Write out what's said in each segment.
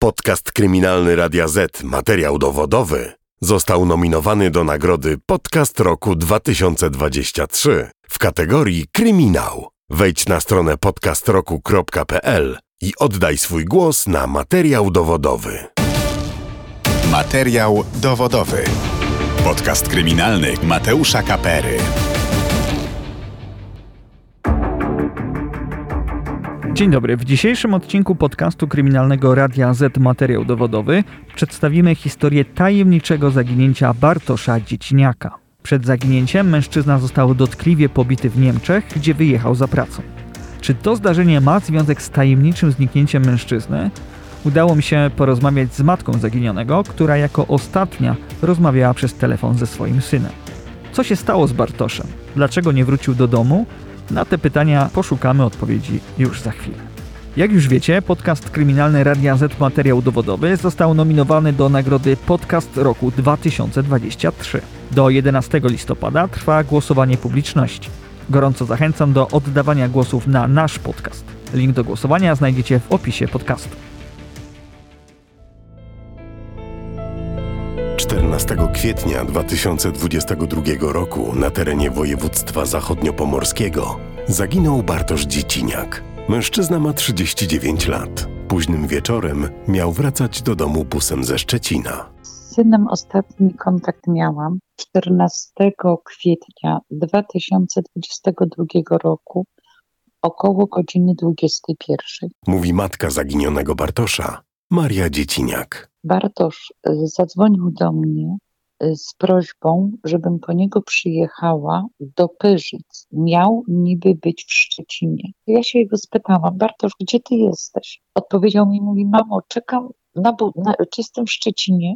Podcast kryminalny Radia Z, materiał dowodowy, został nominowany do nagrody Podcast Roku 2023 w kategorii Kryminał. Wejdź na stronę podcastroku.pl i oddaj swój głos na materiał dowodowy. Materiał dowodowy. Podcast kryminalny Mateusza Kapery. Dzień dobry. W dzisiejszym odcinku podcastu kryminalnego Radia Z Materiał Dowodowy przedstawimy historię tajemniczego zaginięcia Bartosza Dzieciniaka. Przed zaginięciem mężczyzna został dotkliwie pobity w Niemczech, gdzie wyjechał za pracą. Czy to zdarzenie ma związek z tajemniczym zniknięciem mężczyzny? Udało mi się porozmawiać z matką zaginionego, która jako ostatnia rozmawiała przez telefon ze swoim synem. Co się stało z Bartoszem? Dlaczego nie wrócił do domu? Na te pytania poszukamy odpowiedzi już za chwilę. Jak już wiecie, podcast kryminalny Radia Z Materiał Dowodowy został nominowany do nagrody Podcast Roku 2023. Do 11 listopada trwa głosowanie publiczności. Gorąco zachęcam do oddawania głosów na nasz podcast. Link do głosowania znajdziecie w opisie podcastu. 14 kwietnia 2022 roku na terenie województwa zachodniopomorskiego zaginął Bartosz Dzieciniak. Mężczyzna ma 39 lat. Późnym wieczorem miał wracać do domu busem ze Szczecina. Z synem ostatni kontakt miałam 14 kwietnia 2022 roku około godziny 21. Mówi matka zaginionego Bartosza, Maria Dzieciniak. Bartosz y, zadzwonił do mnie y, z prośbą, żebym po niego przyjechała do Pyrzyc. Miał niby być w Szczecinie. Ja się jego spytałam, Bartosz, gdzie ty jesteś? Odpowiedział mi, mówi, mamo, czekam na, bu- na czy jestem w Szczecinie,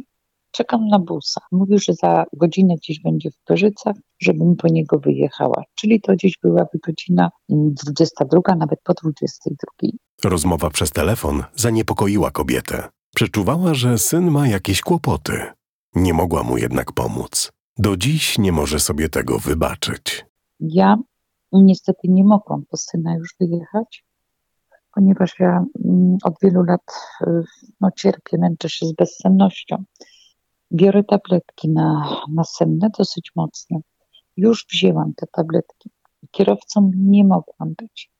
czekam na busa. Mówił, że za godzinę gdzieś będzie w Pyrzycach, żebym po niego wyjechała. Czyli to gdzieś byłaby godzina mm, 22, nawet po 22. Rozmowa przez telefon zaniepokoiła kobietę. Przeczuwała, że syn ma jakieś kłopoty. Nie mogła mu jednak pomóc. Do dziś nie może sobie tego wybaczyć. Ja niestety nie mogłam po syna już wyjechać, ponieważ ja mm, od wielu lat y, no, cierpię, męczę się z bezsennością. Biorę tabletki na, na senne dosyć mocne. Już wzięłam te tabletki. Kierowcą nie mogłam być.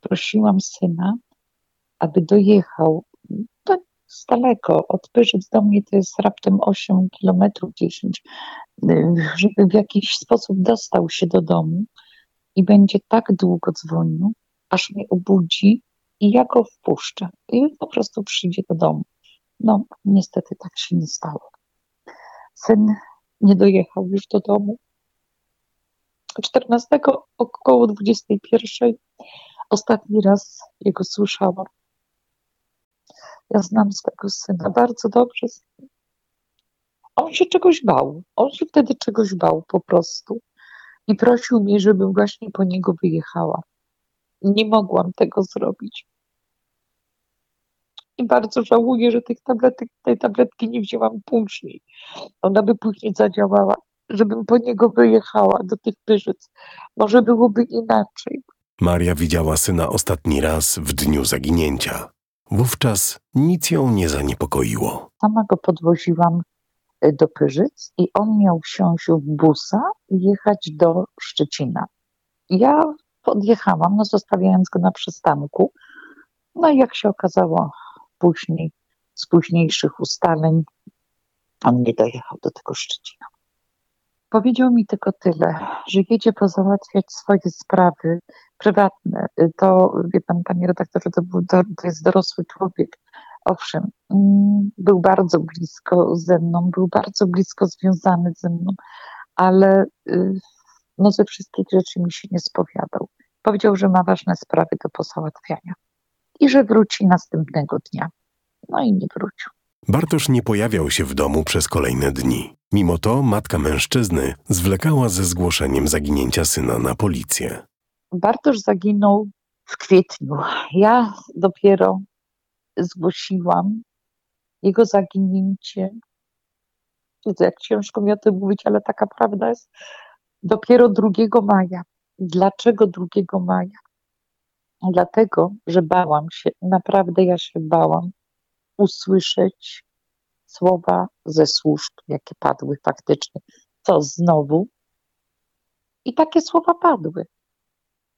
Prosiłam syna, aby dojechał. Z daleko, od Pyrzyc do mnie to jest raptem 8 kilometrów, 10, y, żeby w jakiś sposób dostał się do domu i będzie tak długo dzwonił, aż mnie obudzi i ja go wpuszczę. I po prostu przyjdzie do domu. No, niestety tak się nie stało. Syn nie dojechał już do domu. 14 około 21 ostatni raz jego słyszałam. Ja znam swego syna bardzo dobrze. On się czegoś bał. On się wtedy czegoś bał po prostu. I prosił mnie, żebym właśnie po niego wyjechała. Nie mogłam tego zrobić. I bardzo żałuję, że tych tabletek, tej tabletki nie wzięłam później. Ona by później zadziałała, żebym po niego wyjechała do tych Pyrzyc. Może byłoby inaczej. Maria widziała syna ostatni raz w dniu zaginięcia. Wówczas nic ją nie zaniepokoiło. Sama go podwoziłam y, do Pyrzyc i on miał wsiąść w busa i jechać do Szczecina. Ja podjechałam, no zostawiając go na przystanku. No i jak się okazało później, z późniejszych ustaleń, on nie dojechał do tego Szczecina. Powiedział mi tylko tyle, że jedzie pozałatwiać swoje sprawy prywatne. Y, To, wie pan, panie redaktorze, to, był, to, to jest dorosły człowiek. Owszem, mm, był bardzo blisko ze mną, był bardzo blisko związany ze mną, ale y, no ze wszystkich rzeczy mi się nie spowiadał. Powiedział, że ma ważne sprawy do pozałatwiania i że wróci następnego dnia. No i nie wrócił. Bartosz nie pojawiał się w domu przez kolejne dni. Mimo to matka mężczyzny zwlekała ze zgłoszeniem zaginięcia syna na policję. Bartosz zaginął w kwietniu. Ja dopiero zgłosiłam jego zaginięcie. Widzę, jak ciężko mi o tym mówić, ale taka prawda jest. Dopiero 2 maja. Dlaczego 2 maja? Dlatego, że bałam się, naprawdę ja się bałam, usłyszeć słowa ze służb, jakie padły faktycznie. Co znowu? I takie słowa padły.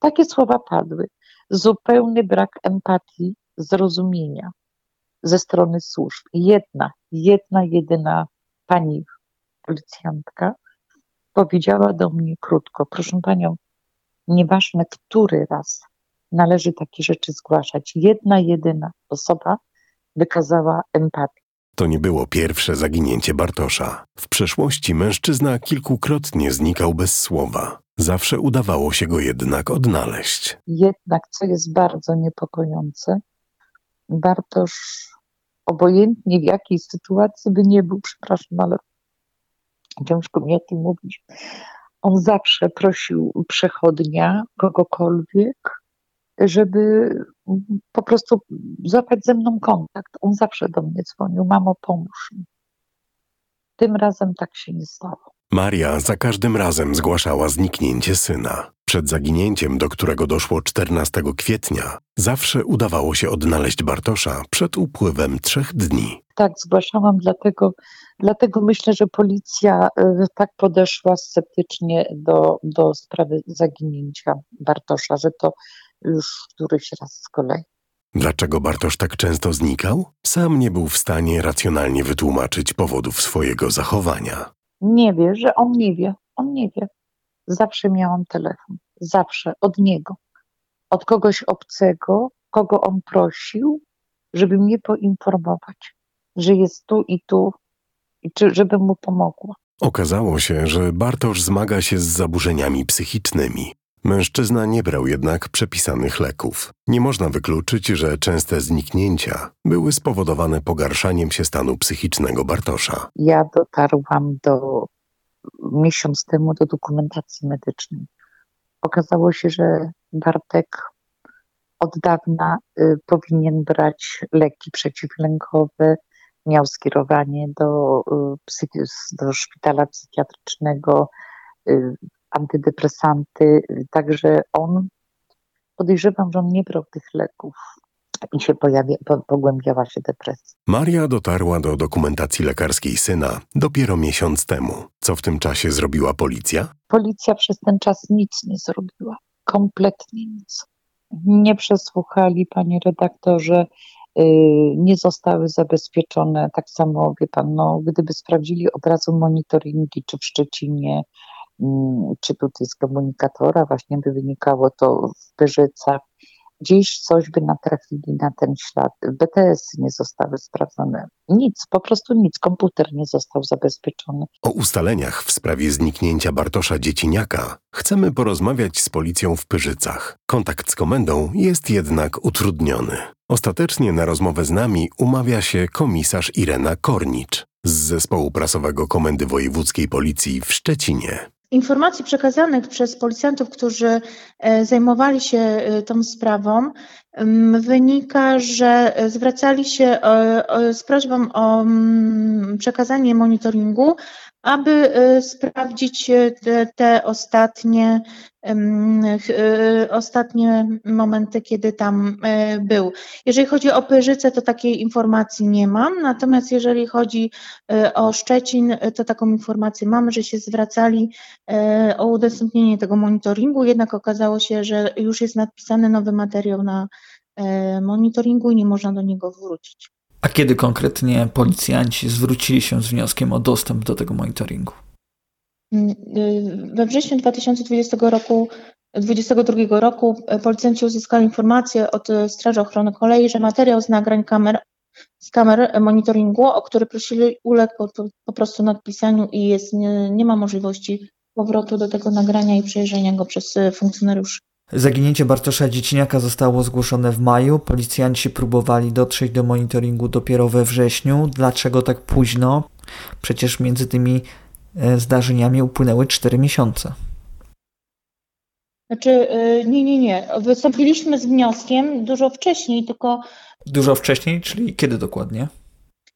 Takie słowa padły. Zupełny brak empatii, zrozumienia ze strony służb. Jedna, jedna, jedyna pani policjantka powiedziała do mnie krótko, proszę panią, nieważne który raz należy takie rzeczy zgłaszać. Jedna, jedyna osoba wykazała empatię. To nie było pierwsze zaginięcie Bartosza. W przeszłości mężczyzna kilkukrotnie znikał bez słowa. Zawsze udawało się go jednak odnaleźć. Jednak, co jest bardzo niepokojące, Bartosz, obojętnie w jakiej sytuacji by nie był, przepraszam, ale ciężko mi o tym mówić, on zawsze prosił przechodnia, kogokolwiek, żeby po prostu złapać ze mną kontakt. On zawsze do mnie dzwonił, mamo pomóż mi. Tym razem tak się nie stało. Maria za każdym razem zgłaszała zniknięcie syna. Przed zaginięciem, do którego doszło 14 kwietnia, zawsze udawało się odnaleźć Bartosza przed upływem trzech dni. Tak, zgłaszałam, dlatego, dlatego myślę, że policja y, tak podeszła sceptycznie do, do sprawy zaginięcia Bartosza, że to już któryś raz z kolei. Dlaczego Bartosz tak często znikał? Sam nie był w stanie racjonalnie wytłumaczyć powodów swojego zachowania. Nie wie, że on nie wie. On nie wie. Zawsze miałam telefon. Zawsze. Od niego. Od kogoś obcego, kogo on prosił, żeby mnie poinformować, że jest tu i tu, i czy, żeby mu pomogła. Okazało się, że Bartosz zmaga się z zaburzeniami psychicznymi. Mężczyzna nie brał jednak przepisanych leków. Nie można wykluczyć, że częste zniknięcia były spowodowane pogarszaniem się stanu psychicznego Bartosza. Ja dotarłam do miesiąc temu do dokumentacji medycznej. Okazało się, że Bartek od dawna y, powinien brać leki przeciwlękowe, miał skierowanie do, y, do szpitala psychiatrycznego, y, antydepresanty, także on, podejrzewam, że on nie brał tych leków i się pojawia, pogłębiała się depresja. Maria dotarła do dokumentacji lekarskiej syna dopiero miesiąc temu. Co w tym czasie zrobiła policja? Policja przez ten czas nic nie zrobiła. Kompletnie nic. Nie przesłuchali, panie redaktorze, yy, nie zostały zabezpieczone. Tak samo, wie pan, no, gdyby sprawdzili od razu monitoringi, czy w Szczecinie, czy tutaj z komunikatora właśnie by wynikało to w Pyrzycach, gdzieś coś by natrafili na ten ślad. BTS nie zostały sprawdzone. Nic, po prostu nic. Komputer nie został zabezpieczony. O ustaleniach w sprawie zniknięcia Bartosza Dzieciniaka chcemy porozmawiać z policją w Pyrzycach. Kontakt z komendą jest jednak utrudniony. Ostatecznie na rozmowę z nami umawia się komisarz Irena Kornicz z zespołu prasowego Komendy Wojewódzkiej Policji w Szczecinie informacji przekazanych przez policjantów, którzy e, zajmowali się e, tą sprawą, wynika, że zwracali się e, z prośbą o przekazanie monitoringu, aby sprawdzić te, te ostatnie E, ostatnie momenty, kiedy tam był. Jeżeli chodzi o Pyrzyce, to takiej informacji nie mam, natomiast jeżeli chodzi o Szczecin, to taką informację mam, że się zwracali o udostępnienie tego monitoringu, jednak okazało się, że już jest nadpisany nowy materiał na monitoringu i nie można do niego wrócić. A kiedy konkretnie policjanci zwrócili się z wnioskiem o dostęp do tego monitoringu? We wrześniu 2020 roku 2022 roku policjanci uzyskali informację od Straży Ochrony Kolei, że materiał z nagrań kamer, z kamer monitoringu, o który prosili, uległ po, po prostu nadpisaniu i jest, nie, nie ma możliwości powrotu do tego nagrania i przejrzenia go przez funkcjonariuszy. Zaginięcie Bartosza Dzieciniaka zostało zgłoszone w maju. Policjanci próbowali dotrzeć do monitoringu dopiero we wrześniu. Dlaczego tak późno? Przecież między tymi E, zdarzeniami upłynęły 4 miesiące. Znaczy, e, nie, nie, nie. Wystąpiliśmy z wnioskiem dużo wcześniej, tylko. Dużo wcześniej, czyli kiedy dokładnie?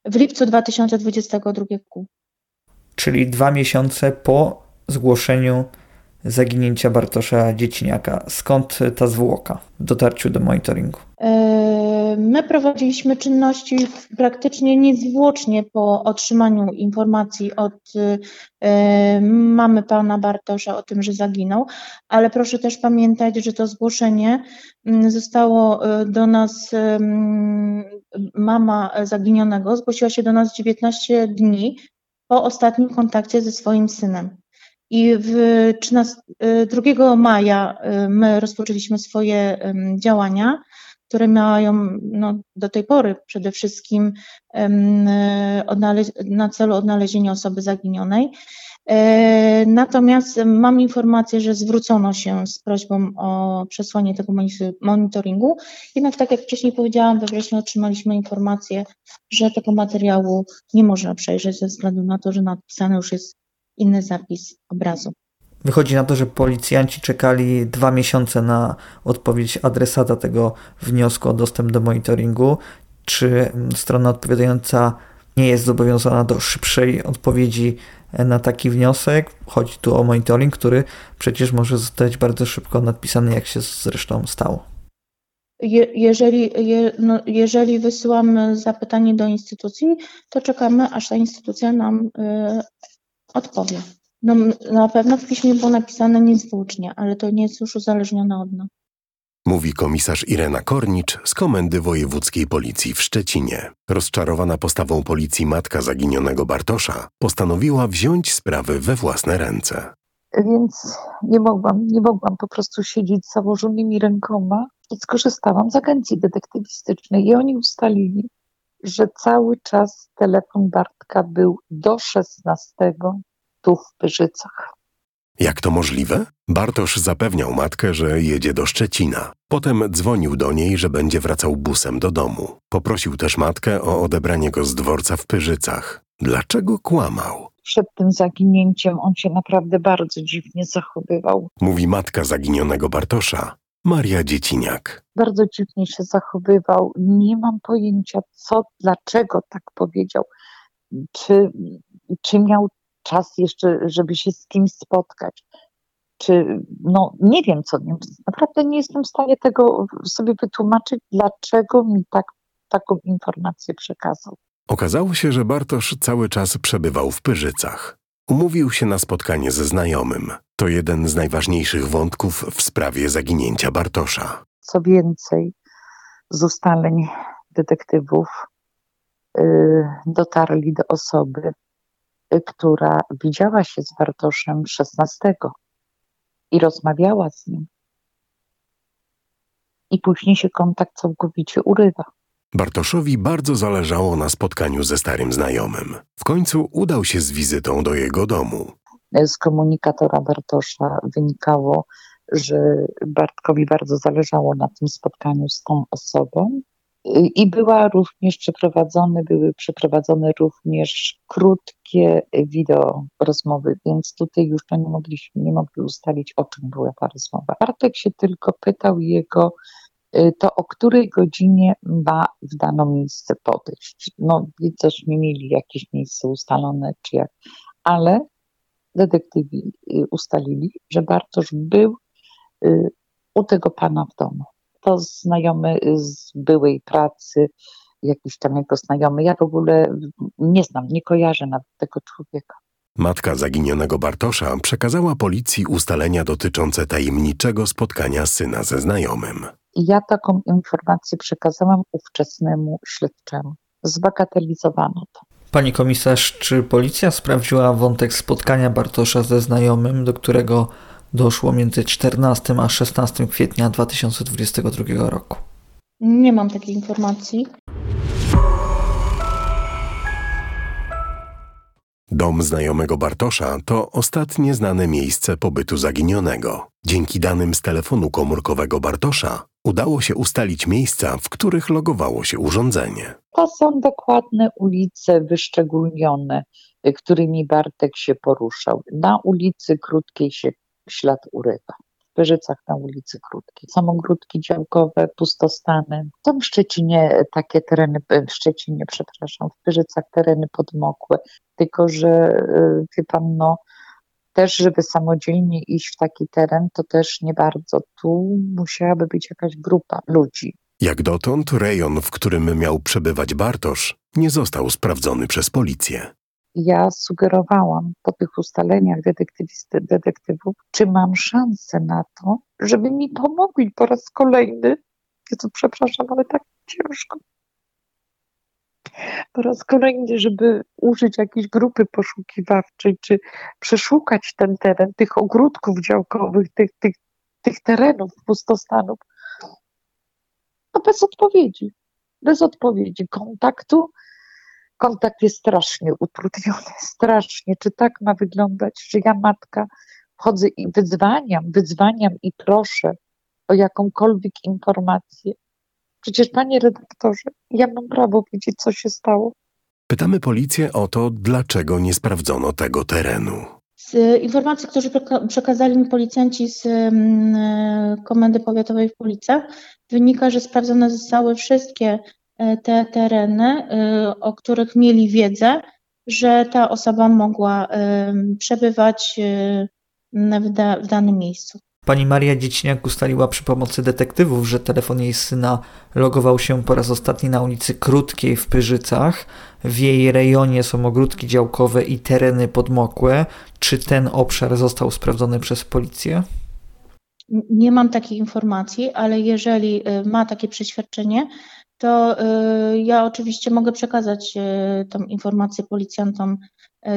W lipcu 2022 roku. Czyli dwa miesiące po zgłoszeniu zaginięcia Bartosza Dzieciniaka. Skąd ta zwłoka w dotarciu do monitoringu? E, My prowadziliśmy czynności praktycznie niezwłocznie po otrzymaniu informacji od mamy pana Bartosza o tym, że zaginął, ale proszę też pamiętać, że to zgłoszenie mm, zostało do nas, mama zaginionego zgłosiła się do nas 19 dni po ostatnim kontakcie ze swoim synem. I w 13, 2 maja my rozpoczęliśmy swoje działania które mają no, do tej pory przede wszystkim na celu odnalezienie osoby zaginionej. E, natomiast mam informację, że zwrócono się z prośbą o przesłanie tego monitoringu. Jednak, tak jak wcześniej powiedziałam, we wrześniu otrzymaliśmy informację, że tego materiału nie można przejrzeć ze względu na to, że napisany już jest inny zapis obrazu. Wychodzi na to, że policjanci czekali dwa miesiące na odpowiedź adresata tego wniosku o dostęp do monitoringu. Czy strona odpowiadająca nie jest zobowiązana do szybszej odpowiedzi na taki wniosek? Chodzi tu o monitoring, który przecież może zostać bardzo szybko nadpisany, jak się zresztą stało. Je, jeżeli, je, no, jeżeli wysyłamy zapytanie do instytucji, to czekamy, aż ta instytucja nam y, odpowie. No, na pewno w piśmie było napisane niezwłocznie, ale to nie jest już uzależnione od nas. Mówi komisarz Irena Kornicz z Komendy Wojewódzkiej Policji w Szczecinie. Rozczarowana postawą policji matka zaginionego Bartosza postanowiła wziąć sprawy we własne ręce. Więc nie mogłam, nie mogłam po prostu siedzieć z założonymi rękoma i skorzystałam z agencji detektywistycznej i oni ustalili, że cały czas telefon Bartka był do 16 tu w Pyrzycach. Jak to możliwe? Bartosz zapewniał matkę, że jedzie do Szczecina. Potem dzwonił do niej, że będzie wracał busem do domu. Poprosił też matkę o odebranie go z dworca w Pyrzycach. Dlaczego kłamał? Przed tym zaginięciem on się naprawdę bardzo dziwnie zachowywał. Mówi matka zaginionego Bartosza, Maria Dzieciniak. Bardzo dziwnie się zachowywał. Nie mam pojęcia, co, dlaczego tak powiedział. Czy, czy miał czas jeszcze, żeby się z kimś spotkać. Czy, no nie wiem co, naprawdę nie jestem w stanie tego sobie wytłumaczyć, dlaczego mi tak, taką informację przekazał. Okazało się, że Bartosz cały czas przebywał w Pyrzycach. Umówił się na spotkanie ze znajomym. To jeden z najważniejszych wątków w sprawie zaginięcia Bartosza. Co więcej, z ustaleń detektywów yy, dotarli do osoby, która widziała się z Bartoszem 16 i rozmawiała z nim. I później się kontakt całkowicie urywa. Bartoszowi bardzo zależało na spotkaniu ze starym znajomym. W końcu udał się z wizytą do jego domu. Z komunikatora Bartosza wynikało, że Bartkowi bardzo zależało na tym spotkaniu z tą osobą i była również przeprowadzone, były przeprowadzone również krótkie wideo rozmowy, więc tutaj już nie mogliśmy, nie mogli ustalić, o czym była ta rozmowa. Bartek się tylko pytał jego, to o której godzinie ma w dane miejsce podejść. No, też nie mieli jakieś miejsce ustalone, czy jak, ale detektywi y, ustalili, że Bartosz był y, u tego pana w domu to znajomy z byłej pracy, jakiś tam jego znajomy. Ja w ogóle nie znam, nie kojarzę nawet tego człowieka. Matka zaginionego Bartosza przekazała policji ustalenia dotyczące tajemniczego spotkania syna ze znajomym. Ja taką informację przekazałam ówczesnemu śledczemu. Zbagatelizowano to. Pani komisarz, czy policja sprawdziła wątek spotkania Bartosza ze znajomym, do którego doszło między 14 a 16 kwietnia 2022 roku. Nie mam takiej informacji. Dom znajomego Bartosza to ostatnie znane miejsce pobytu zaginionego. Dzięki danym z telefonu komórkowego Bartosza udało się ustalić miejsca, w których logowało się urządzenie. To są dokładne ulice wyszczególnione, którymi Bartek się poruszał. Na ulicy Krótkiej się ślad urywa. Pyrzycach na ulicy Krótkiej. Są ogródki działkowe, pustostany. Są w Szczecinie takie tereny, w Szczecinie, przepraszam, w Pyrzycach tereny podmokłe. Tylko, że y, wie pan, no, też, żeby samodzielnie iść w taki teren, to też nie bardzo. Tu musiałaby być jakaś grupa ludzi. Jak dotąd rejon, w którym miał przebywać Bartosz, nie został sprawdzony przez policję. Ja sugerowałam po tych ustaleniach detektywów, czy mam szansę na to, żeby mi pomogli po raz kolejny. To przepraszam, ale tak ciężko. Po raz kolejny, żeby użyć jakiejś grupy poszukiwawczej, czy przeszukać ten teren, tych ogródków działkowych, tych, tych, tych terenów, pustostanów. No bez odpowiedzi. Bez odpowiedzi. Kontaktu. Kontakt jest strasznie utrudniony. Strasznie. Czy tak ma wyglądać, że ja matka wchodzę i wyzwaniam, wyzwaniam i proszę o jakąkolwiek informację. Przecież, panie redaktorze, ja mam prawo wiedzieć, co się stało. Pytamy policję o to, dlaczego nie sprawdzono tego terenu. Z informacji, które przekazali mi policjanci z mm, Komendy Powiatowej w Policach, wynika, że sprawdzone zostały wszystkie e, te tereny, e, o których mieli wiedzę, że ta osoba mogła przebywać e, w, da, w danym miejscu. Pani Maria Dzieciniak ustaliła przy pomocy detektywów, że telefon jej syna logował się po raz ostatni na ulicy Krótkiej w Pyrzycach. W jej rejonie są ogródki działkowe i tereny podmokłe. Czy ten obszar został sprawdzony przez policję? Nie mam takiej informacji, ale jeżeli y, ma takie przeświadczenie, to y, ja oczywiście mogę przekazać y, tą informację policjantom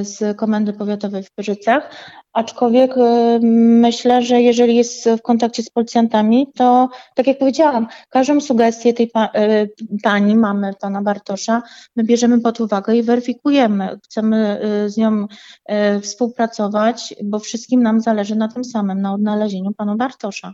z Komendy Powiatowej w Pyrzycach, aczkolwiek y, myślę, że jeżeli jest w kontakcie z policjantami, to tak jak powiedziałam, każdą sugestię tej pa, y, pani, mamy pana Bartosza, my bierzemy pod uwagę i weryfikujemy. Chcemy y, z nią współpracować, bo wszystkim nam zależy na tym samym, na odnalezieniu pana Bartosza.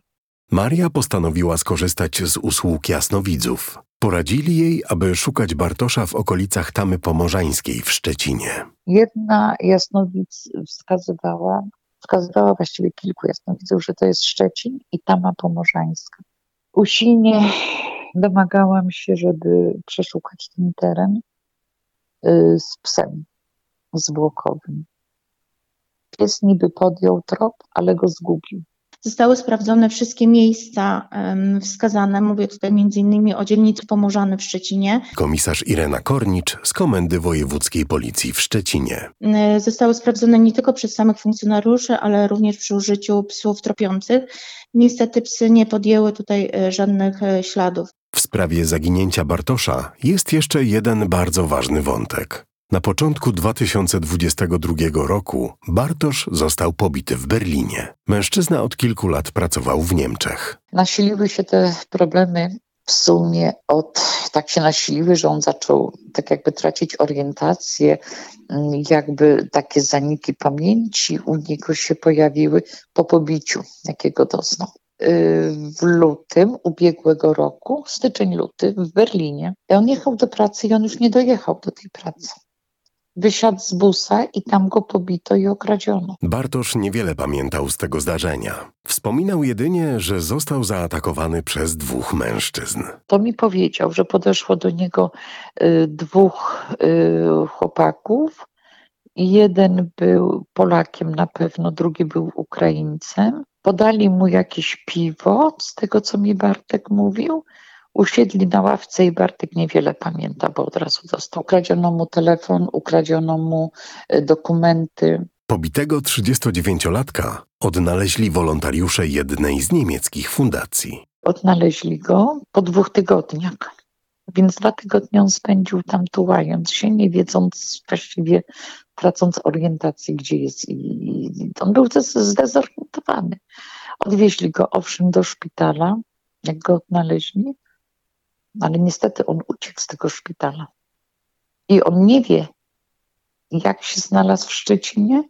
Maria postanowiła skorzystać z usług jasnowidzów. Poradzili jej, aby szukać Bartosza w okolicach Tamy Pomorzańskiej w Szczecinie. Jedna jasnowic wskazywała, wskazywała właściwie kilku jasnowidzów, że to jest Szczecin i Tama Pomorzańska. Usilnie domagałam się, żeby przeszukać ten teren y, z psem zwłokowym. Pies niby podjął trop, ale go zgubił. Zostały sprawdzone wszystkie miejsca wskazane, mówię tutaj między innymi o dzielnicy Pomorzany w Szczecinie. Komisarz Irena Kornicz z Komendy Wojewódzkiej Policji w Szczecinie. Zostały sprawdzone nie tylko przez samych funkcjonariuszy, ale również przy użyciu psów tropiących. Niestety psy nie podjęły tutaj e, żadnych e, śladów. W sprawie zaginięcia Bartosza jest jeszcze jeden bardzo ważny wątek. Na początku 2022 roku Bartosz został pobity w Berlinie. Mężczyzna od kilku lat pracował w Niemczech. Nasiliły się te problemy w sumie od, tak się nasiliły, że on zaczął tak jakby tracić orientację, mm, jakby takie zaniki pamięci u niego się pojawiły po pobiciu, jakiego doznał. Y, w lutym ubiegłego roku, styczeń, luty w Berlinie. On jechał do pracy i on już nie dojechał do tej pracy wysiadł z busa i tam go pobito i okradziono. Bartosz niewiele pamiętał z tego zdarzenia. Wspominał jedynie, że został zaatakowany przez dwóch mężczyzn. To mi powiedział, że podeszło do niego y, dwóch y, chłopaków. Jeden był Polakiem na pewno, drugi był Ukraińcem. Podali mu jakieś piwo, z tego co mi Bartek mówił. Usiedli na ławce i Bartek niewiele pamięta, bo od razu dostał. Ukradziono mu telefon, ukradziono mu e, dokumenty. Pobitego 39-latka odnaleźli wolontariusze jednej z niemieckich fundacji. Odnaleźli go po dwóch tygodniach. Więc dwa tygodnie on spędził tam tułając się, nie wiedząc właściwie, tracąc orientację, gdzie jest. I on był zdezorientowany. Odwieźli go owszem do szpitala, jak go odnaleźli, ale niestety on uciekł z tego szpitala. I on nie wie, jak się znalazł w Szczecinie.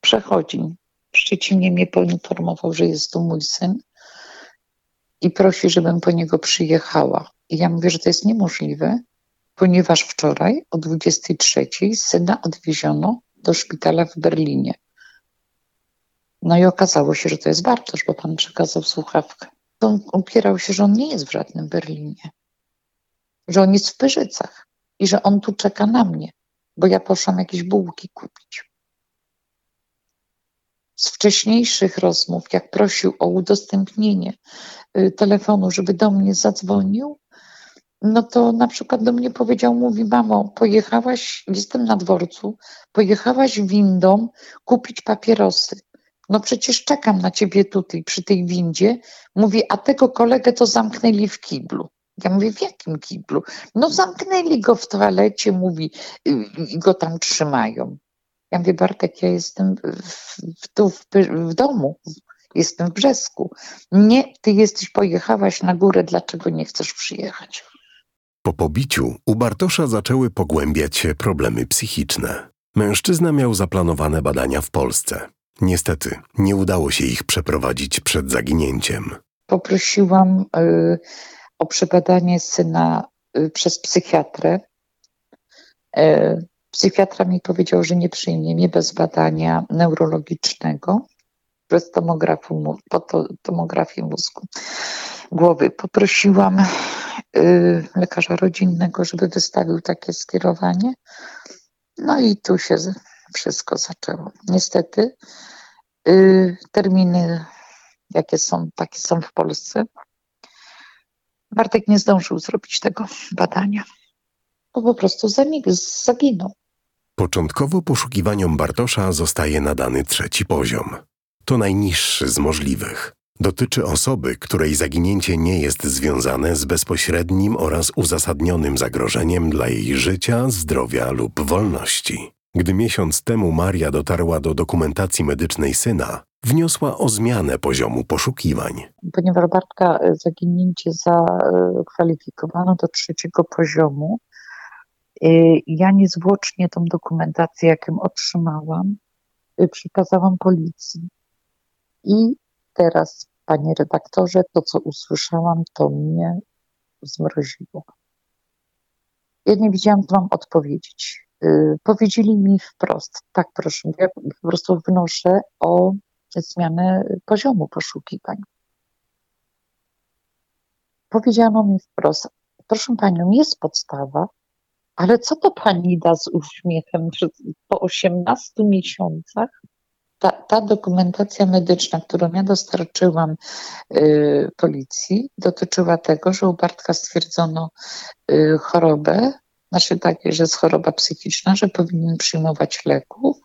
Przechodzi. W Szczecinie mnie poinformował, że jest tu mój syn i prosi, żebym po niego przyjechała. I ja mówię, że to jest niemożliwe, ponieważ wczoraj o 23 syna odwieziono do szpitala w Berlinie. No i okazało się, że to jest Bartosz, bo pan przekazał słuchawkę. On upierał się, że on nie jest w żadnym Berlinie że on jest w Pyrzycach i że on tu czeka na mnie, bo ja poszłam jakieś bułki kupić. Z wcześniejszych rozmów, jak prosił o udostępnienie y, telefonu, żeby do mnie zadzwonił, no to na przykład do mnie powiedział, mówi, mamo, pojechałaś, jestem na dworcu, pojechałaś windą kupić papierosy. No przecież czekam na ciebie tutaj przy tej windzie. Mówi, a tego kolegę to zamknęli w kiblu. Ja mówię, w jakim kiblu? No zamknęli go w toalecie, mówi, i go tam trzymają. Ja mówię, Bartek, ja jestem w, w, tu w, w domu, jestem w Brzesku. Nie, ty jesteś, pojechałaś na górę, dlaczego nie chcesz przyjechać? Po pobiciu u Bartosza zaczęły pogłębiać się problemy psychiczne. Mężczyzna miał zaplanowane badania w Polsce. Niestety, nie udało się ich przeprowadzić przed zaginięciem. Poprosiłam y, o przebadanie syna y, przez psychiatrę. Y, psychiatra mi powiedział, że nie przyjmie mnie bez badania neurologicznego, bez tomografu, tomografię mózgu, głowy. Poprosiłam y, lekarza rodzinnego, żeby wystawił takie skierowanie. No i tu się wszystko zaczęło. Niestety terminy, jakie są, takie są w Polsce. Bartek nie zdążył zrobić tego badania, bo po prostu zaginął. Początkowo poszukiwaniom Bartosza zostaje nadany trzeci poziom. To najniższy z możliwych. Dotyczy osoby, której zaginięcie nie jest związane z bezpośrednim oraz uzasadnionym zagrożeniem dla jej życia, zdrowia lub wolności. Gdy miesiąc temu Maria dotarła do dokumentacji medycznej syna, wniosła o zmianę poziomu poszukiwań. Ponieważ Bartka e, zaginięcie zakwalifikowano do trzeciego poziomu, e, ja niezwłocznie tą dokumentację, jaką otrzymałam, e, przekazałam policji. I teraz, panie redaktorze, to co usłyszałam, to mnie zmroziło. Ja nie wiedziałam, co mam odpowiedzieć. Powiedzieli mi wprost, tak proszę, ja po prostu wnoszę o zmianę poziomu poszukiwań. Powiedziano mi wprost, proszę panią, jest podstawa, ale co to pani da z uśmiechem po 18 miesiącach? Ta, ta dokumentacja medyczna, którą ja dostarczyłam y, policji, dotyczyła tego, że u Bartka stwierdzono y, chorobę znaczy takie, że jest choroba psychiczna, że powinien przyjmować leków,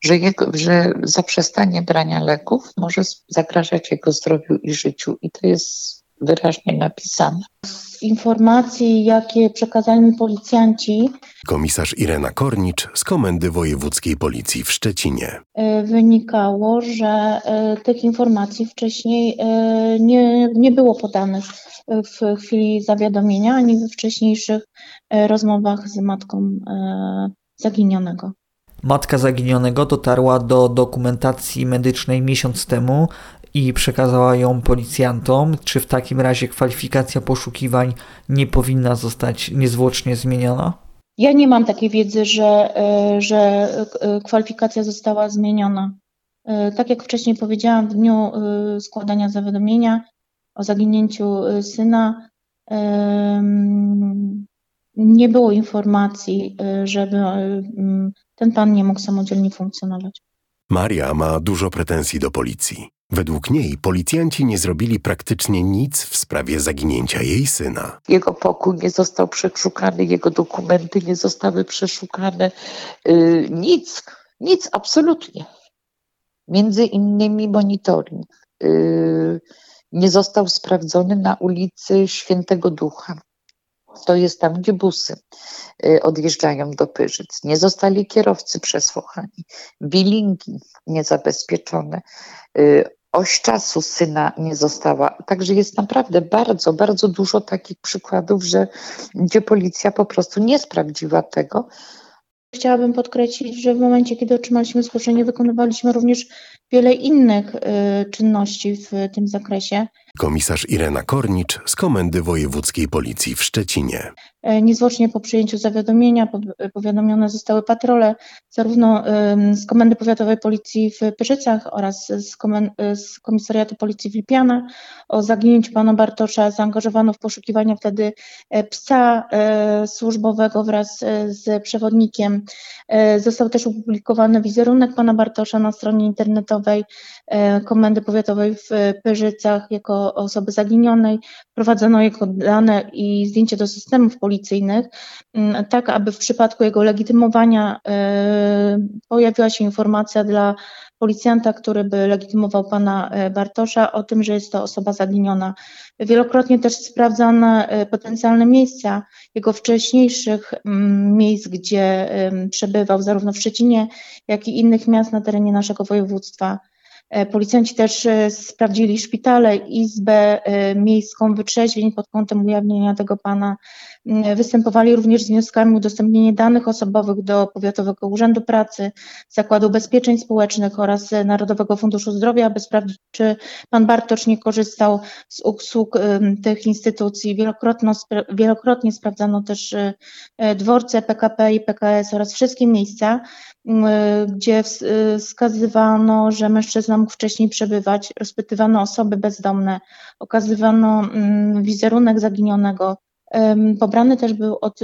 że, jego, że zaprzestanie brania leków może zagrażać jego zdrowiu i życiu. I to jest wyraźnie napisane. Z informacji, jakie przekazali mi policjanci, Komisarz Irena Kornicz z Komendy Wojewódzkiej Policji w Szczecinie. E, wynikało, że e, tych informacji wcześniej e, nie, nie było podanych w chwili zawiadomienia, ani we wcześniejszych rozmowach z matką zaginionego. Matka zaginionego dotarła do dokumentacji medycznej miesiąc temu i przekazała ją policjantom. Czy w takim razie kwalifikacja poszukiwań nie powinna zostać niezwłocznie zmieniona? Ja nie mam takiej wiedzy, że, e, że e, kwalifikacja została zmieniona. E, tak jak wcześniej powiedziałam, w dniu składania zawiadomienia o zaginięciu syna nie było informacji, żeby ten pan nie mógł samodzielnie funkcjonować. Maria ma dużo pretensji do policji. Według niej policjanci nie zrobili praktycznie nic w sprawie zaginięcia jej syna. Jego pokój nie został przeszukany, jego dokumenty nie zostały przeszukane. Yy, nic, nic, absolutnie. Między innymi monitoring yy, nie został sprawdzony na ulicy Świętego Ducha. To jest tam, gdzie busy y, odjeżdżają do Pyrzyc. Nie zostali kierowcy przesłuchani, bilingi niezabezpieczone, y, oś czasu syna nie została. Także jest naprawdę bardzo, bardzo dużo takich przykładów, że gdzie policja po prostu nie sprawdziła tego. Chciałabym podkreślić, że w momencie, kiedy otrzymaliśmy zgłoszenie, wykonywaliśmy również wiele innych y, czynności w tym zakresie. Komisarz Irena Kornicz z Komendy Wojewódzkiej Policji w Szczecinie. E, niezwłocznie po przyjęciu zawiadomienia powiadomione zostały patrole zarówno z Komendy Powiatowej Policji w Pyrzycach oraz z, z Komisariatu Policji w Lipianach o zaginięciu pana Bartosza. Zaangażowano w poszukiwania wtedy e, psa e, służbowego wraz z przewodnikiem. Został też opublikowany wizerunek pana Bartosza na stronie internetowej Komendy Powiatowej w Pyrzycach jako osoby zaginionej. Prowadzono jego dane i zdjęcie do systemów policyjnych, mm, tak aby w przypadku jego legitymowania e, pojawiła się informacja dla policjanta, który by legitymował pana e, Bartosza o tym, że jest to osoba zaginiona. Wielokrotnie też sprawdzane e, potencjalne miejsca jego wcześniejszych mm, miejsc, gdzie przebywał zarówno w Szczecinie, jak i innych miast na terenie naszego województwa. E, policjanci też e, sprawdzili szpitale, izbę e, miejską wytrzeźwień pod kątem ujawnienia tego pana. Występowali również z wnioskami udostępnienie danych osobowych do Powiatowego Urzędu Pracy, Zakładu Ubezpieczeń Społecznych oraz Narodowego Funduszu Zdrowia, aby sprawdzić, czy pan Bartosz nie korzystał z usług tych instytucji. Wielokrotnie, wielokrotnie sprawdzano też dworce PKP i PKS oraz wszystkie miejsca, gdzie wskazywano, że mężczyzna mógł wcześniej przebywać, rozpytywano osoby bezdomne, okazywano wizerunek zaginionego. Pobrany też był od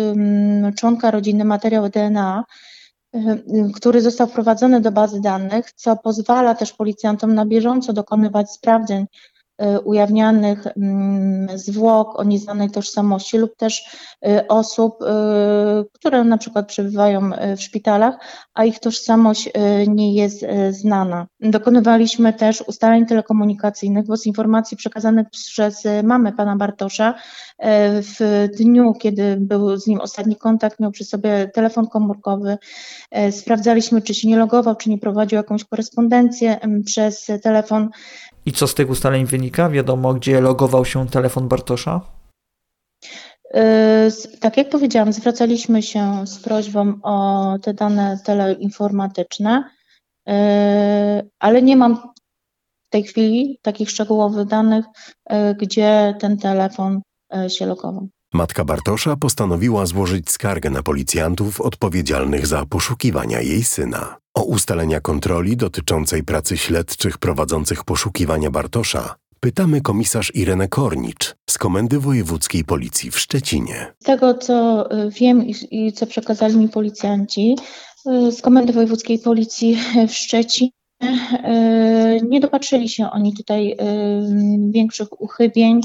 członka rodziny materiał DNA, który został wprowadzony do bazy danych, co pozwala też policjantom na bieżąco dokonywać sprawdzeń ujawnianych mm, zwłok o nieznanej tożsamości lub też y, osób, y, które na przykład przebywają w szpitalach, a ich tożsamość nie jest znana. Dokonywaliśmy też ustaleń telekomunikacyjnych, bo z informacji przekazanych przez mamę pana Bartosza w dniu, kiedy był z nim ostatni kontakt, miał przy sobie telefon komórkowy. Sprawdzaliśmy, czy się nie logował, czy nie prowadził jakąś korespondencję przez telefon. I co z tych ustaleń wynika? Wiadomo, gdzie logował się telefon Bartosza? E, tak jak powiedziałam, zwracaliśmy się z prośbą o te dane teleinformatyczne, e, ale nie mam w tej chwili takich szczegółowych danych, e, gdzie ten telefon się logował. Matka Bartosza postanowiła złożyć skargę na policjantów odpowiedzialnych za poszukiwania jej syna. O ustalenia kontroli dotyczącej pracy śledczych prowadzących poszukiwania Bartosza pytamy komisarz Irenę Kornicz z Komendy Wojewódzkiej Policji w Szczecinie. Z tego, co y, wiem i, i co przekazali mi policjanci y, z Komendy Wojewódzkiej Policji w Szczecinie, y, nie dopatrzyli się oni tutaj większych uchybień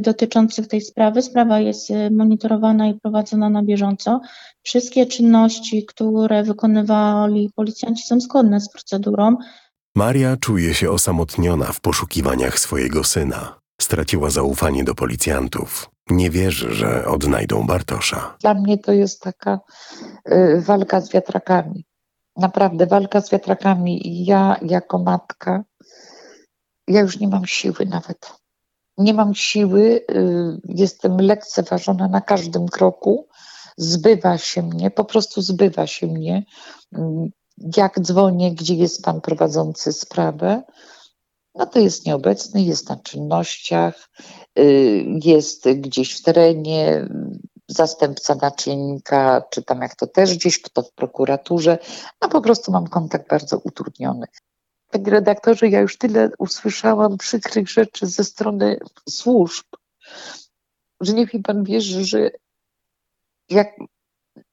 dotyczących tej sprawy. Sprawa jest monitorowana i prowadzona na bieżąco. Wszystkie czynności, które wykonywali policjanci są zgodne z procedurą. Maria czuje się osamotniona w poszukiwaniach swojego syna. Straciła zaufanie do policjantów. Nie wierzy, że odnajdą Bartosza. Dla mnie to jest taka y, walka z wiatrakami. Naprawdę walka z wiatrakami. I ja jako matka, ja już nie mam siły nawet nie mam siły, y, jestem lekceważona na każdym kroku, zbywa się mnie, po prostu zbywa się mnie. Mm, jak dzwonię, gdzie jest pan prowadzący sprawę, no to jest nieobecny, jest na czynnościach, y, jest gdzieś w terenie, zastępca naczelnika, czy tam jak to też gdzieś, to w prokuraturze, no po prostu mam kontakt bardzo utrudniony. Panie redaktorze, ja już tyle usłyszałam przykrych rzeczy ze strony służb, że niech mi pan wierzy, że jak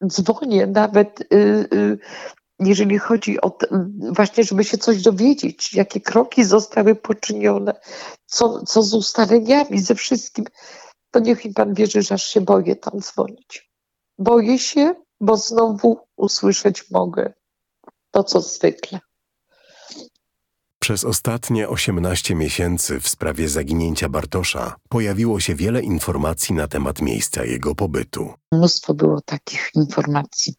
dzwonię nawet, y, y, jeżeli chodzi o właśnie, żeby się coś dowiedzieć, jakie kroki zostały poczynione, co, co z ustaleniami, ze wszystkim, to niech mi pan wierzy, że aż się boję tam dzwonić. Boję się, bo znowu usłyszeć mogę to, co zwykle. Przez ostatnie 18 miesięcy w sprawie zaginięcia Bartosza pojawiło się wiele informacji na temat miejsca jego pobytu. Mnóstwo było takich informacji,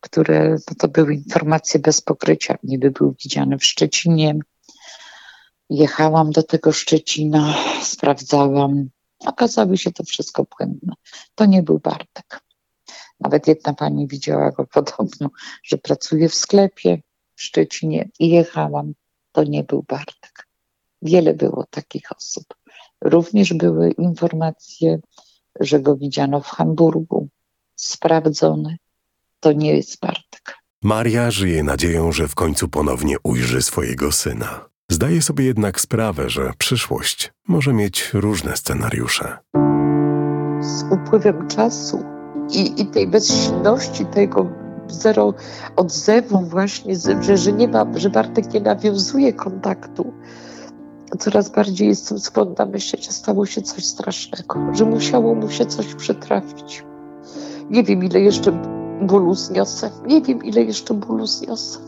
które no to były informacje bez pokrycia. Niby był widziany w Szczecinie. Jechałam do tego Szczecina, sprawdzałam. Okazało się to wszystko błędne. To nie był Bartek. Nawet jedna pani widziała go podobno, że pracuje w sklepie w Szczecinie i jechałam to nie był Bartek. Wiele było takich osób. Również były informacje że go widziano w Hamburgu. Sprawdzony. To nie jest Bartek. Maria żyje nadzieją, że w końcu ponownie ujrzy swojego syna. Zdaje sobie jednak sprawę, że przyszłość może mieć różne scenariusze. Z upływem czasu i, i tej bezsilności, tego zero odzewu właśnie, że, że nie ma, że Bartek nie nawiązuje kontaktu, coraz bardziej jestem skłonna myśleć, że stało się coś strasznego, że musiało mu się coś przytrafić. Nie wiem, ile jeszcze bólu zniosę. Nie wiem, ile jeszcze bólu zniosę.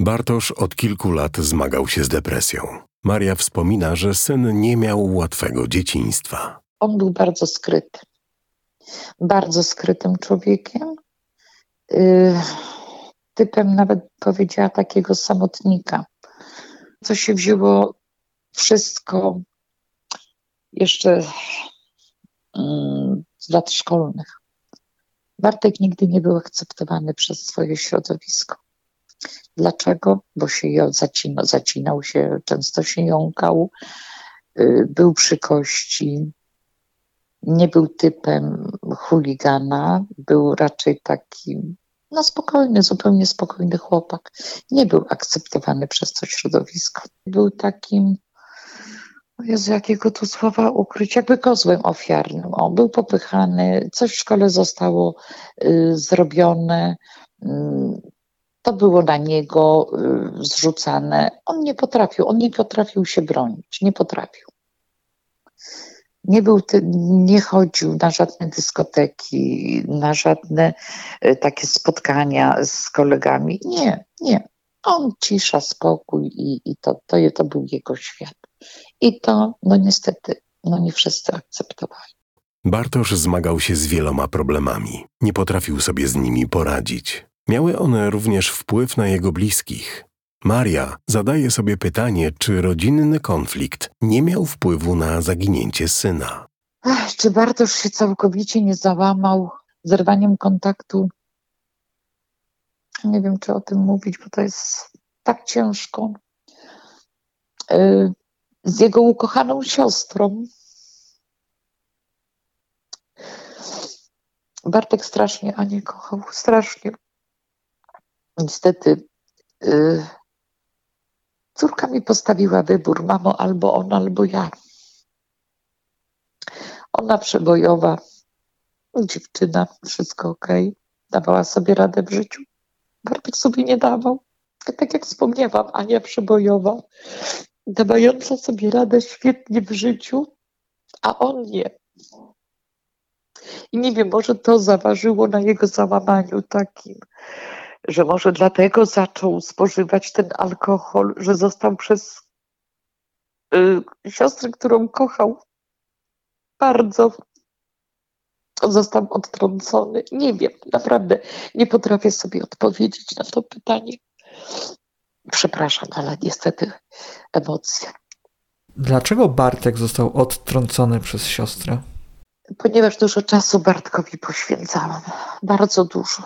Bartosz od kilku lat zmagał się z depresją. Maria wspomina, że syn nie miał łatwego dzieciństwa. On był bardzo skryty. Bardzo skrytym człowiekiem. Yy, typem nawet powiedziała takiego samotnika. Co się wzięło wszystko jeszcze mm, z lat szkolnych. Bartek nigdy nie był akceptowany przez swoje środowisko. Dlaczego? Bo się zacinał, zacinał się, często się jąkał, y, był przy kości, nie był typem chuligana, był raczej taki no spokojny, zupełnie spokojny chłopak. Nie był akceptowany przez to środowisko. Był takim Jezu, jakiego tu słowa ukryć, jakby kozłem ofiarnym. On był popychany, coś w szkole zostało y, zrobione, y, to było na niego y, zrzucane. On nie potrafił, on nie potrafił się bronić, nie potrafił. Nie, był, nie chodził na żadne dyskoteki, na żadne y, takie spotkania z kolegami. Nie, nie. On cisza, spokój i, i to, to, to był jego świat. I to, no niestety, no nie wszyscy akceptowali. Bartosz zmagał się z wieloma problemami. Nie potrafił sobie z nimi poradzić. Miały one również wpływ na jego bliskich. Maria zadaje sobie pytanie, czy rodzinny konflikt nie miał wpływu na zaginięcie syna. Ach, czy Bartosz się całkowicie nie załamał zerwaniem kontaktu? Nie wiem, czy o tym mówić, bo to jest tak ciężko. Y, z jego ukochaną siostrą. Bartek strasznie Anię kochał, strasznie. Niestety yy, córka mi postawiła wybór, mamo, albo on, albo ja. Ona przebojowa, dziewczyna, wszystko ok, dawała sobie radę w życiu. Bartek sobie nie dawał. Tak jak wspomniałam, Ania przebojowa, dawająca sobie radę świetnie w życiu, a on nie. I nie wiem, może to zaważyło na jego załamaniu takim, że może dlatego zaczął spożywać ten alkohol, że został przez y, siostrę, którą kochał, bardzo został odtrącony. Nie wiem, naprawdę nie potrafię sobie odpowiedzieć na to pytanie. Przepraszam, ale niestety emocje. Dlaczego Bartek został odtrącony przez siostrę? Ponieważ dużo czasu Bartkowi poświęcałam. Bardzo dużo.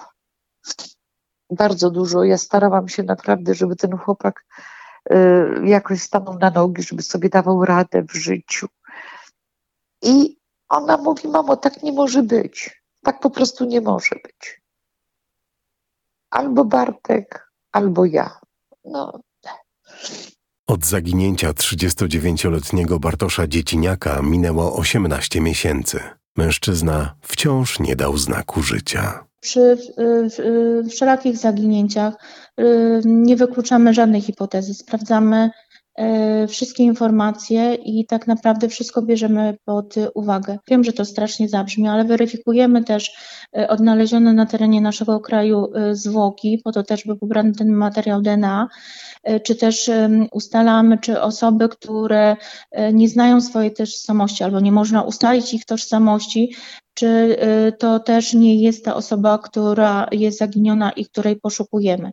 Bardzo dużo. Ja starałam się naprawdę, żeby ten chłopak y, jakoś stanął na nogi, żeby sobie dawał radę w życiu. I ona mówi, mamo, tak nie może być. Tak po prostu nie może być. Albo Bartek, albo ja. No. Od zaginięcia 39-letniego Bartosza Dzieciniaka minęło 18 miesięcy. Mężczyzna wciąż nie dał znaku życia. Przy wszelakich zaginięciach y, nie wykluczamy żadnej hipotezy. Sprawdzamy E, wszystkie informacje i tak naprawdę wszystko bierzemy pod uwagę. Wiem, że to strasznie zabrzmi, ale weryfikujemy też e, odnalezione na terenie naszego kraju zwłoki, po to też by pobrany ten materiał DNA, czy też ustalamy, czy osoby, które nie znają swojej tożsamości albo nie można ustalić ich tożsamości, czy to też nie jest ta osoba, która jest zaginiona i której poszukujemy.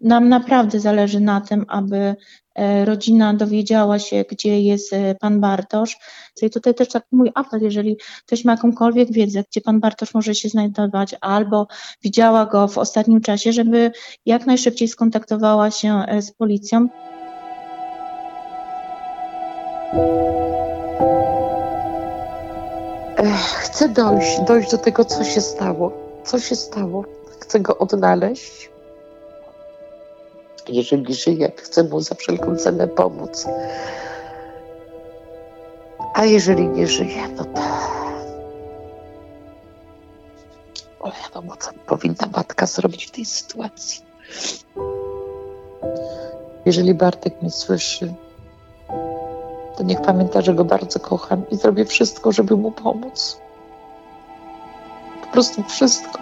Nam naprawdę zależy na tym, aby e, rodzina dowiedziała się, gdzie jest pan Bartosz. I tutaj też taki mój apel, jeżeli ktoś ma jakąkolwiek wiedzę, gdzie pan Bartosz może się znajdować, albo widziała go w ostatnim czasie, żeby jak najszybciej skontaktowała się z policją. Chcę dojść, dojść do tego, co się stało. Co się stało? Chcę go odnaleźć. Jeżeli żyje, chcę mu za wszelką cenę pomóc. A jeżeli nie żyje, no to. O wiadomo, co powinna matka zrobić w tej sytuacji. Jeżeli Bartek mnie słyszy, to niech pamięta, że go bardzo kocham i zrobię wszystko, żeby mu pomóc. Po prostu wszystko.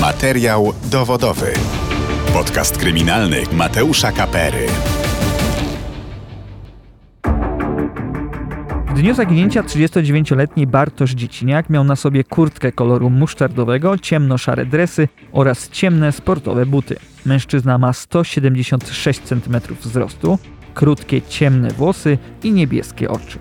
Materiał dowodowy. Podcast kryminalny Mateusza Kapery. W dniu zaginięcia 39-letni Bartosz Dzieciniak miał na sobie kurtkę koloru musztardowego, ciemno-szare dresy oraz ciemne sportowe buty. Mężczyzna ma 176 cm wzrostu, krótkie ciemne włosy i niebieskie oczy.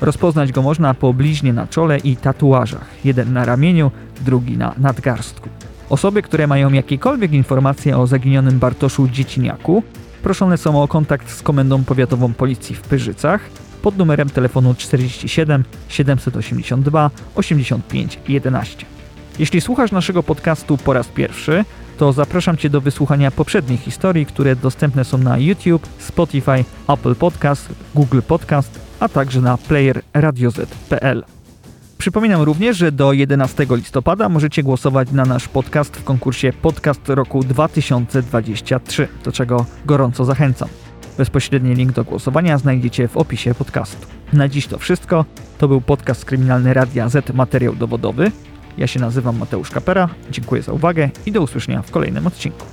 Rozpoznać go można po bliźnie na czole i tatuażach, jeden na ramieniu, drugi na nadgarstku. Osoby, które mają jakiekolwiek informacje o zaginionym Bartoszu Dzieciniaku, proszone są o kontakt z Komendą Powiatową Policji w Pyrzycach pod numerem telefonu 47 782 85 11. Jeśli słuchasz naszego podcastu po raz pierwszy, to zapraszam Cię do wysłuchania poprzednich historii, które dostępne są na YouTube, Spotify, Apple Podcast, Google Podcast, a także na player radioz.pl. Przypominam również, że do 11 listopada możecie głosować na nasz podcast w konkursie Podcast Roku 2023, do czego gorąco zachęcam. Bezpośredni link do głosowania znajdziecie w opisie podcastu. Na dziś to wszystko. To był podcast kryminalny Radia Z Materiał Dowodowy. Ja się nazywam Mateusz Kapera. Dziękuję za uwagę i do usłyszenia w kolejnym odcinku.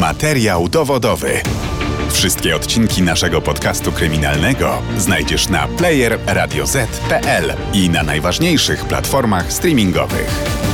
Materiał dowodowy. Wszystkie odcinki naszego podcastu kryminalnego znajdziesz na player radioz.pl i na najważniejszych platformach streamingowych.